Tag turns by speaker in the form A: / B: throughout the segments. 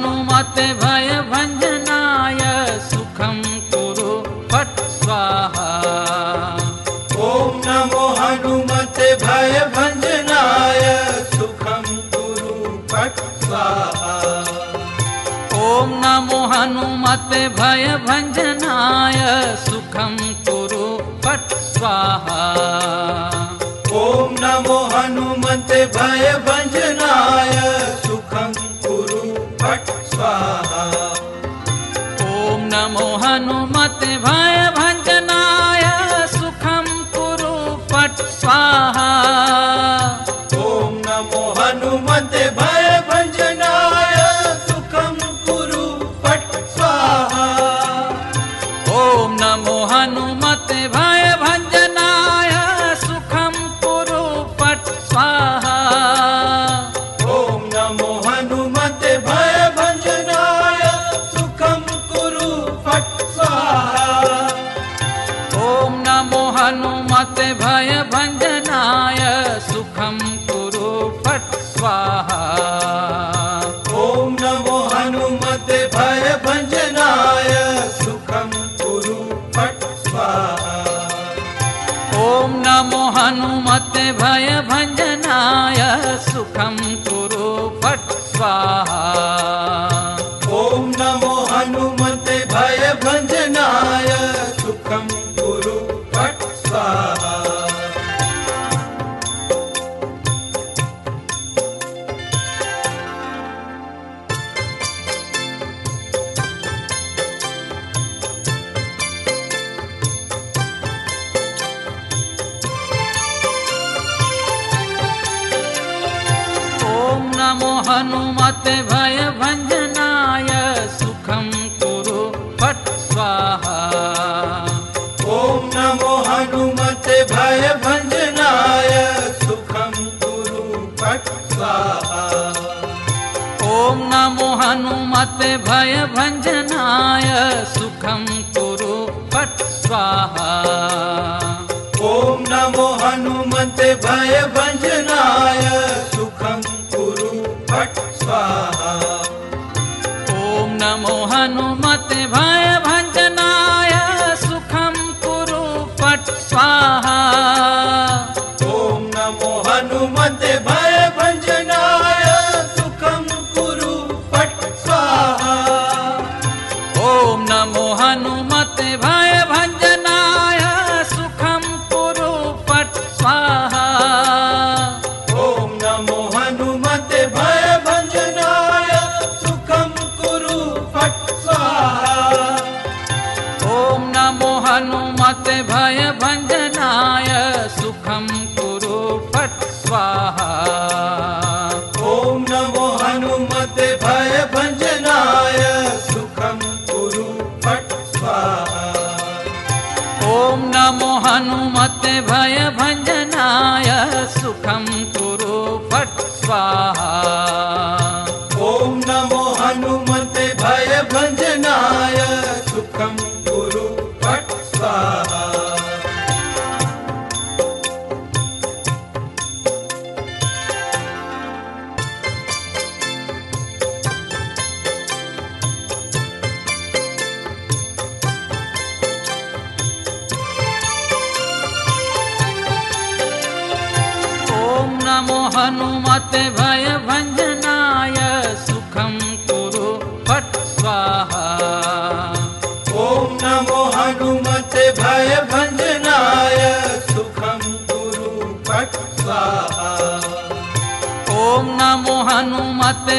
A: भानुमत भय भंजनाय सुखम कुरु फट् स्वाहा।
B: ॐ नमो हनुमत
A: भय भञ्जनाय सुखं कुरु फट् स्वाहा।
B: ॐ नमो हनुमत
A: भय भञ्जनाय सुखम कुरु फट् स्वाहा।
B: ॐ नमो हनुमत भय como
A: बातें भाई भंज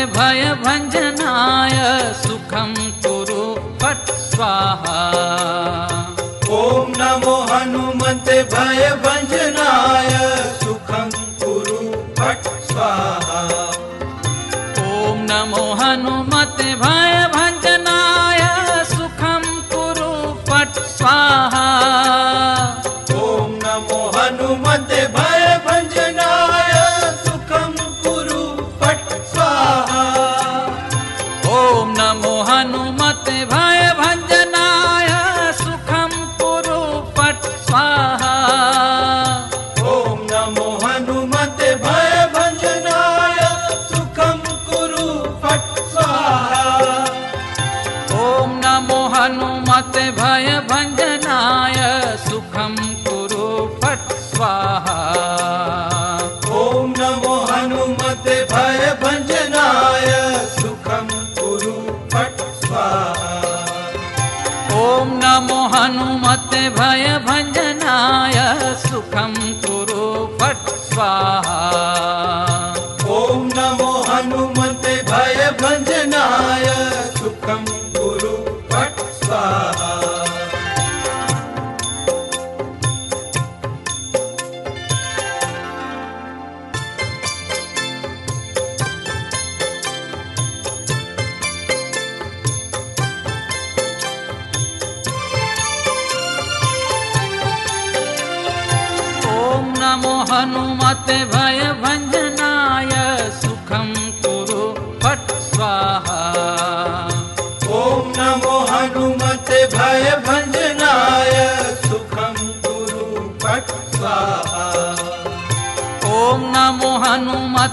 A: भयभञ्जनाय सुखं कुरु पट् स्वाहा।
B: ॐ नमो हनुमते
A: भय नमो हनुमते भयभञ्जनाय सुखं कुरु फट् स्वाहा।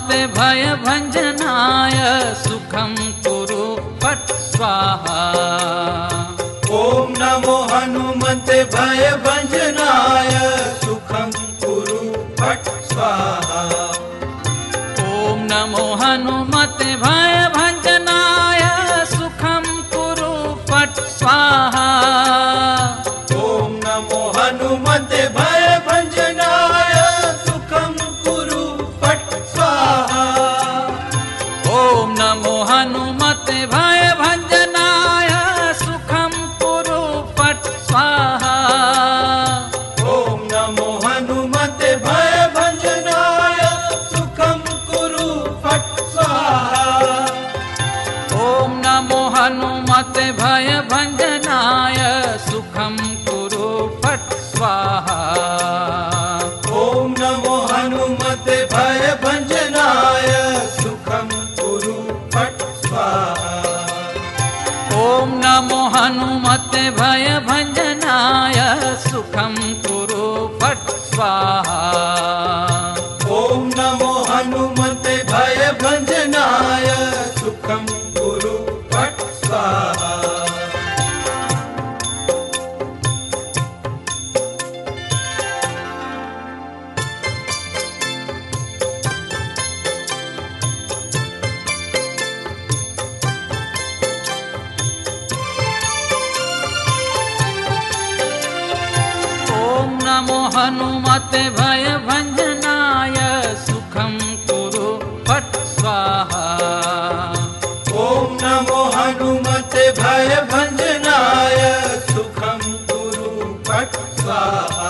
B: भय भयभञ्जनाय सुखम कुरु फट् स्वाहा।
A: ॐ नमो हनुमते
B: भंज भय भजनाय सुखं
A: ॐ नमो हनुमते भयभञ्जनाय सुखं कुरु फट स्वाहा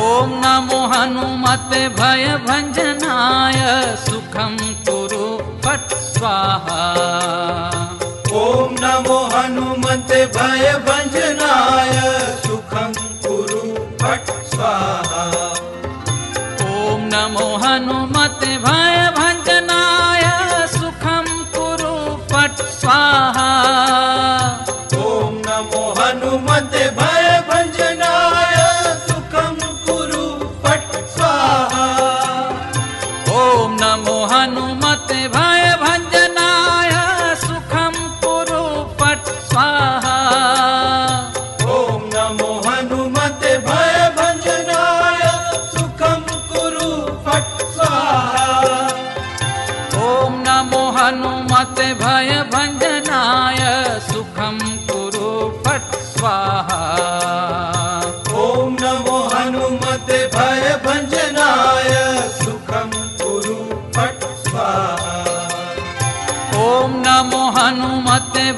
B: ओम नमो हनुमते
A: भय भंजनाय सुखम कुरु पट स्वाहा।
B: ओम नमो हनुमते
A: भय भंजनाय सुखम कुरु पट स्वाहा।
B: ओम नमो हनुमते
A: भय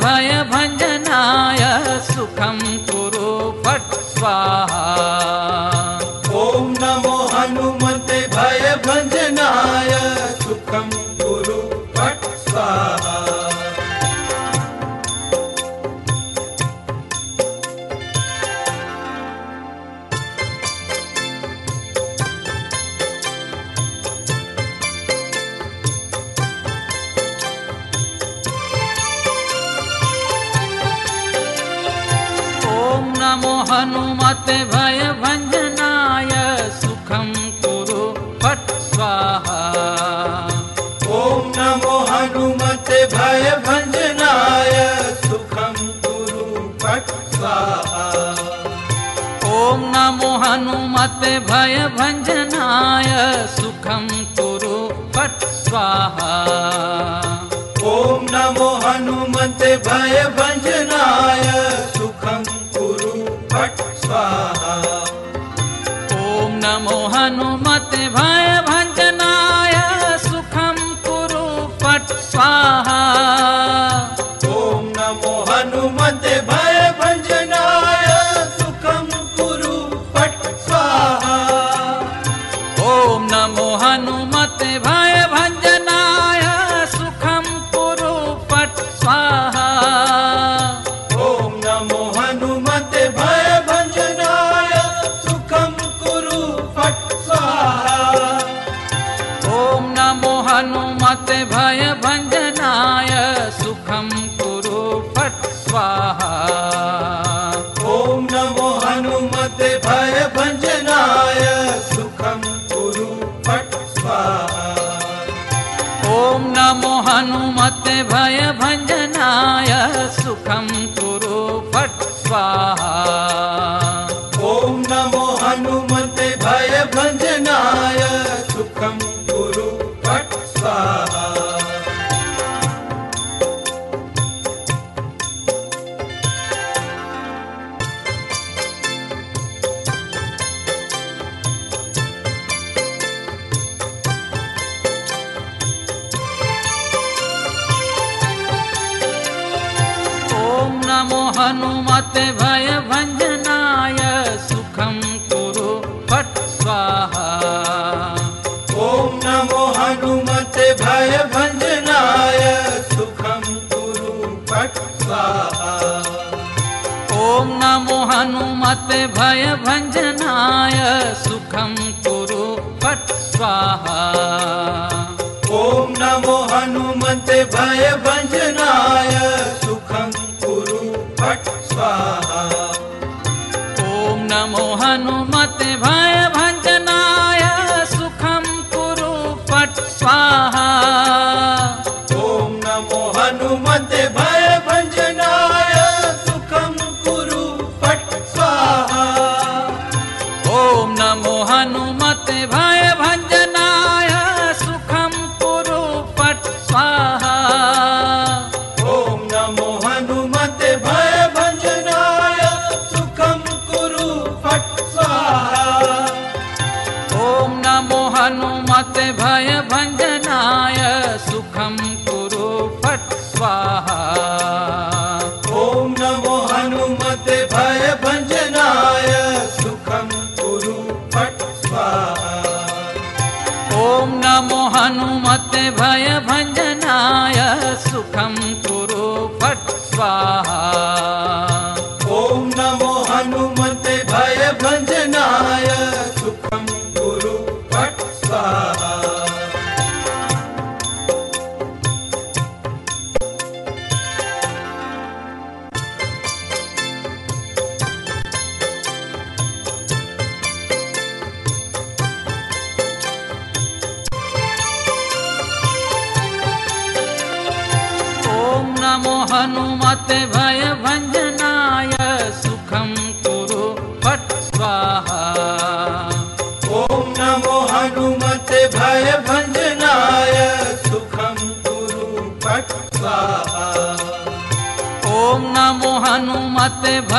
A: भयभञ्जनाय सुखं कुरु फट् स्वाहा। ुमत
B: भय भञ्जनायरु भट् स्वाहा
A: ॐ नमो हनुमत
B: भय भञ्जनाय सुखं कुरु भट् स्वाहा
A: ॐ नमो हनुमत
B: भय भञ्जनाय सुखं कुरु भट् स्वाहा
A: ॐ नमो हनुमत
B: भय नमो हनुमते
A: भय भञ्जनाय सुखं कुरु फट् स्वाहा।
B: ॐ नमो हनुमत भय कुरु फट् स्वाहा।
A: ॐ नमो हनुमते
B: भय भञनाय सुखं कुरु फट् स्वाहा।
A: ॐ नमो हनुमते भय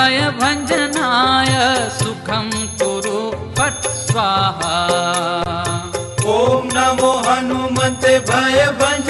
B: भय भञ्जनाय सुखं कुरु पट् स्वाहा।
A: ॐ नमो हनुमते
B: भयभञ्ज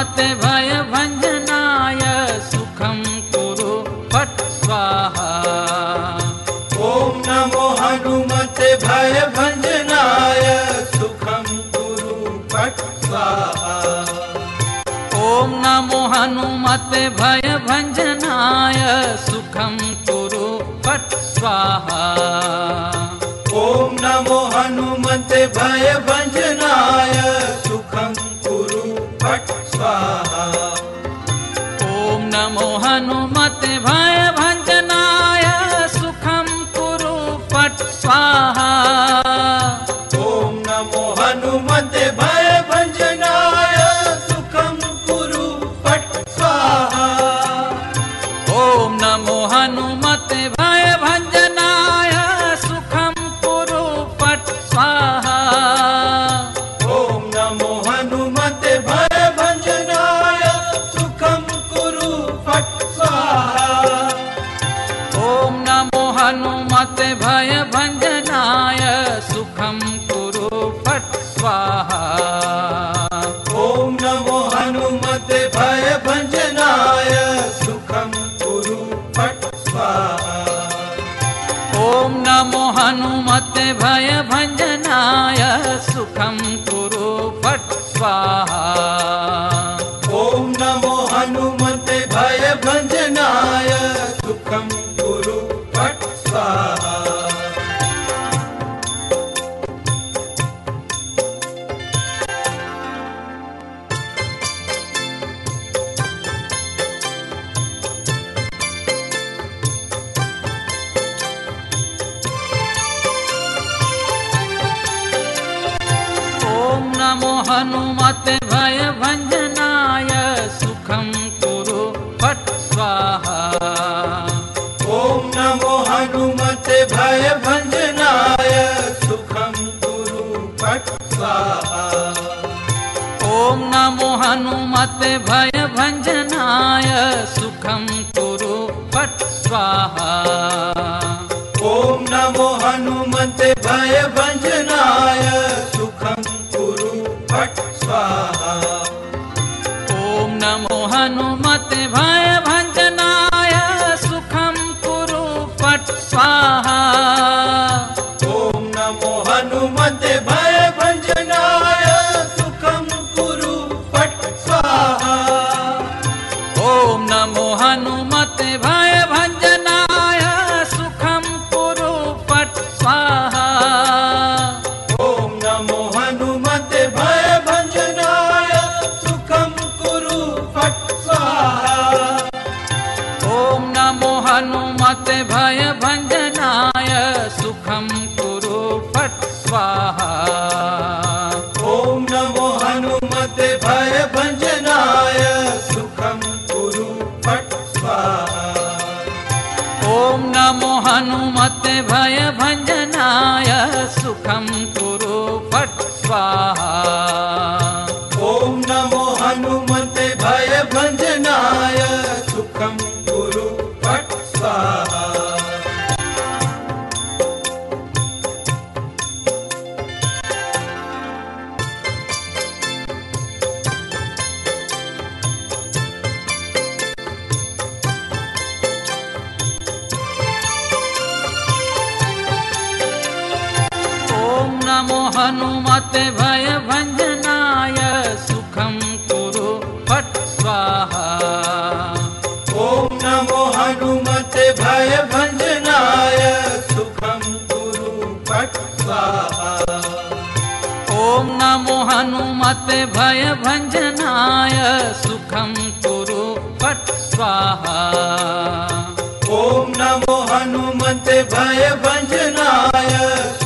B: मत भय भञ्जनाय सुखं कुरु पट् स्वाहा।
A: ॐ नमो हनुमते
B: भय भञ्जनाय सुखं कुरु पट्
A: ॐ नमो हनुमते भय
B: ਗੁਰੂ ਪਟ ਸਾ मोहनुमते भय Bye. भय भंजनाय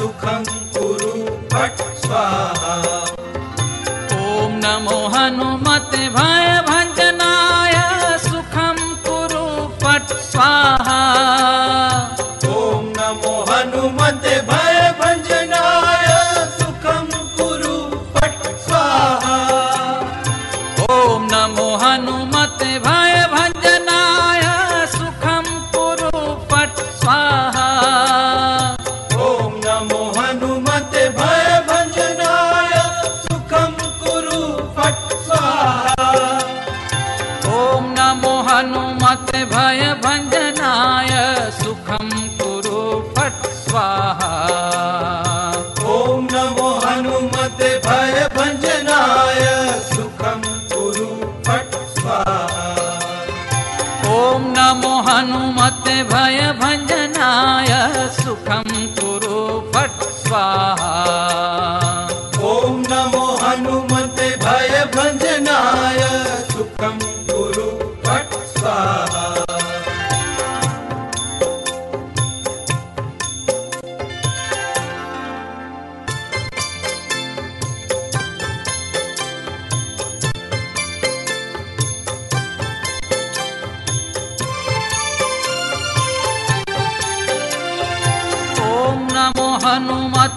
A: ॐ नमो हनुमते भयभञ्जनाय सुखं कुरु फट् स्वाहा।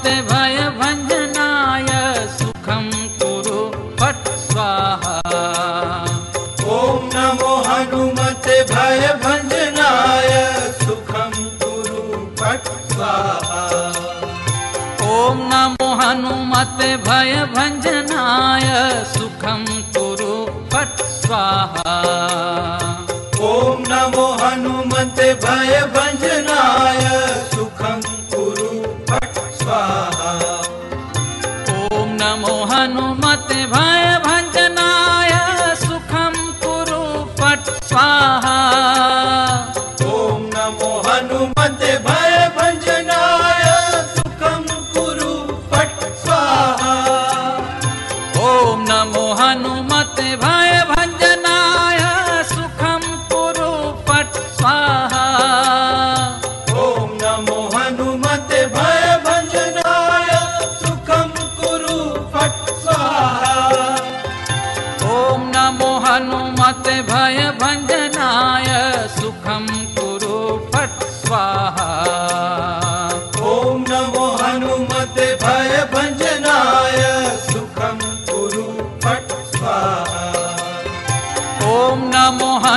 B: भय भञ्जनाय सुखं कुरु पट् स्वाहा।
A: ॐ नमो हनुमत भय भञ्जनायरु पट् स्वाहा।
B: ॐ नमो हनुमत भय सुखं तुरु पट् स्वाहा।
A: ॐ नमो हनुमत
B: भय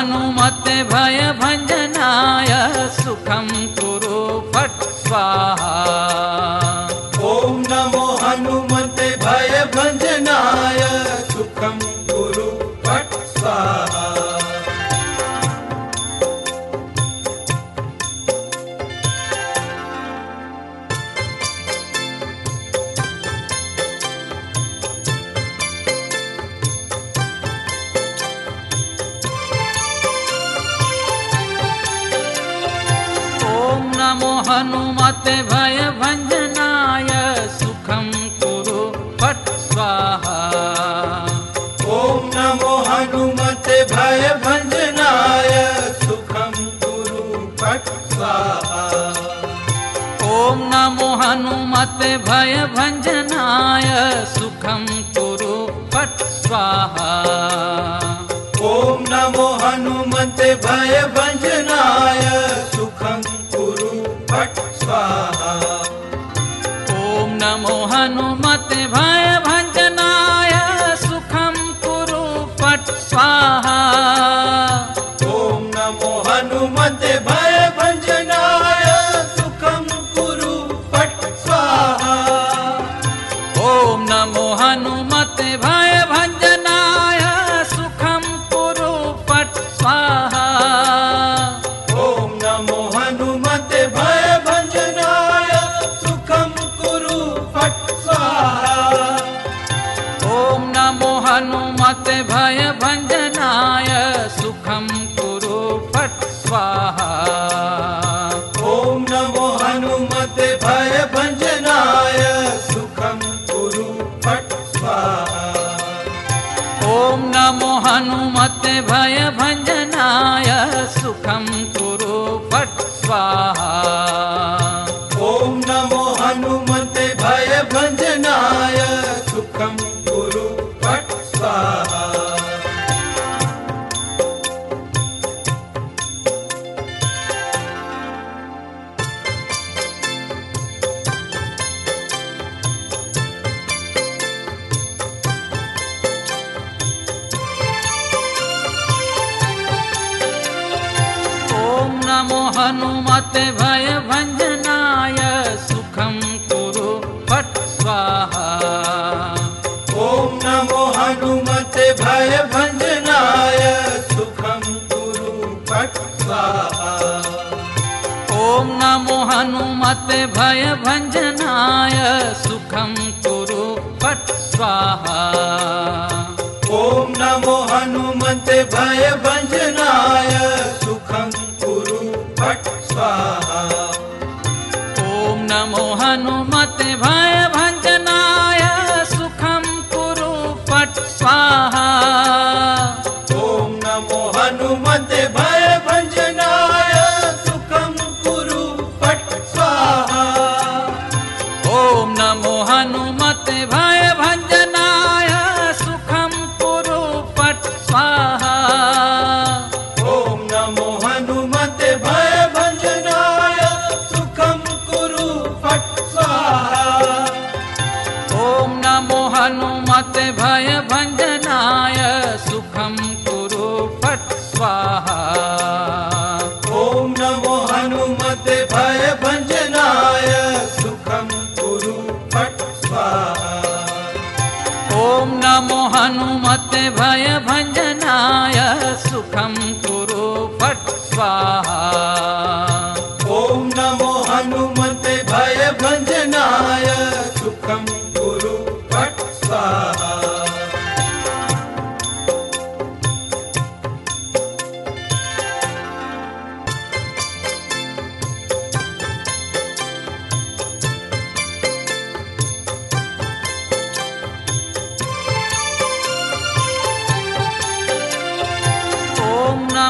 B: हनुमते भयभञ्जनाय
A: सुखम्। भयभञ्जनाय सुखं कुरु पट् स्वाहा।
B: ॐ नमो हनुमते भयभञ्जनाय सुखं कुरु पट् स्वाहा।
A: ॐ नमो हनुमते भयभञ्जनाय सुखं कुरु पट् स्वाहा।
B: ॐ नमो हनुमते भयभञ्ज
A: माते भय भंज भयभञ्जनाय सुखं कुरु पट् स्वाहा।
B: ॐ नमो हनुमन्ते
A: भयभञ्जन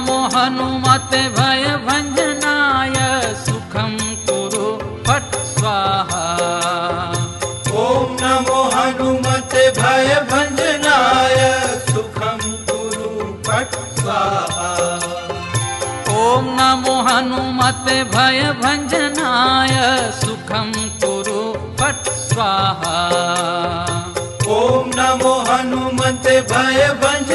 A: नमो हनुमते
B: भय भञ्जनाय सुखं कुरु फट् स्वाहा।
A: ॐ नमो हनुमत भय कुरु फट् स्वाहा।
B: ॐ नमो हनुमते
A: भय भञ्जनाय सुखं कुरु फट् स्वाहा।
B: ॐ नमो हनुमते
A: भय भञ्ज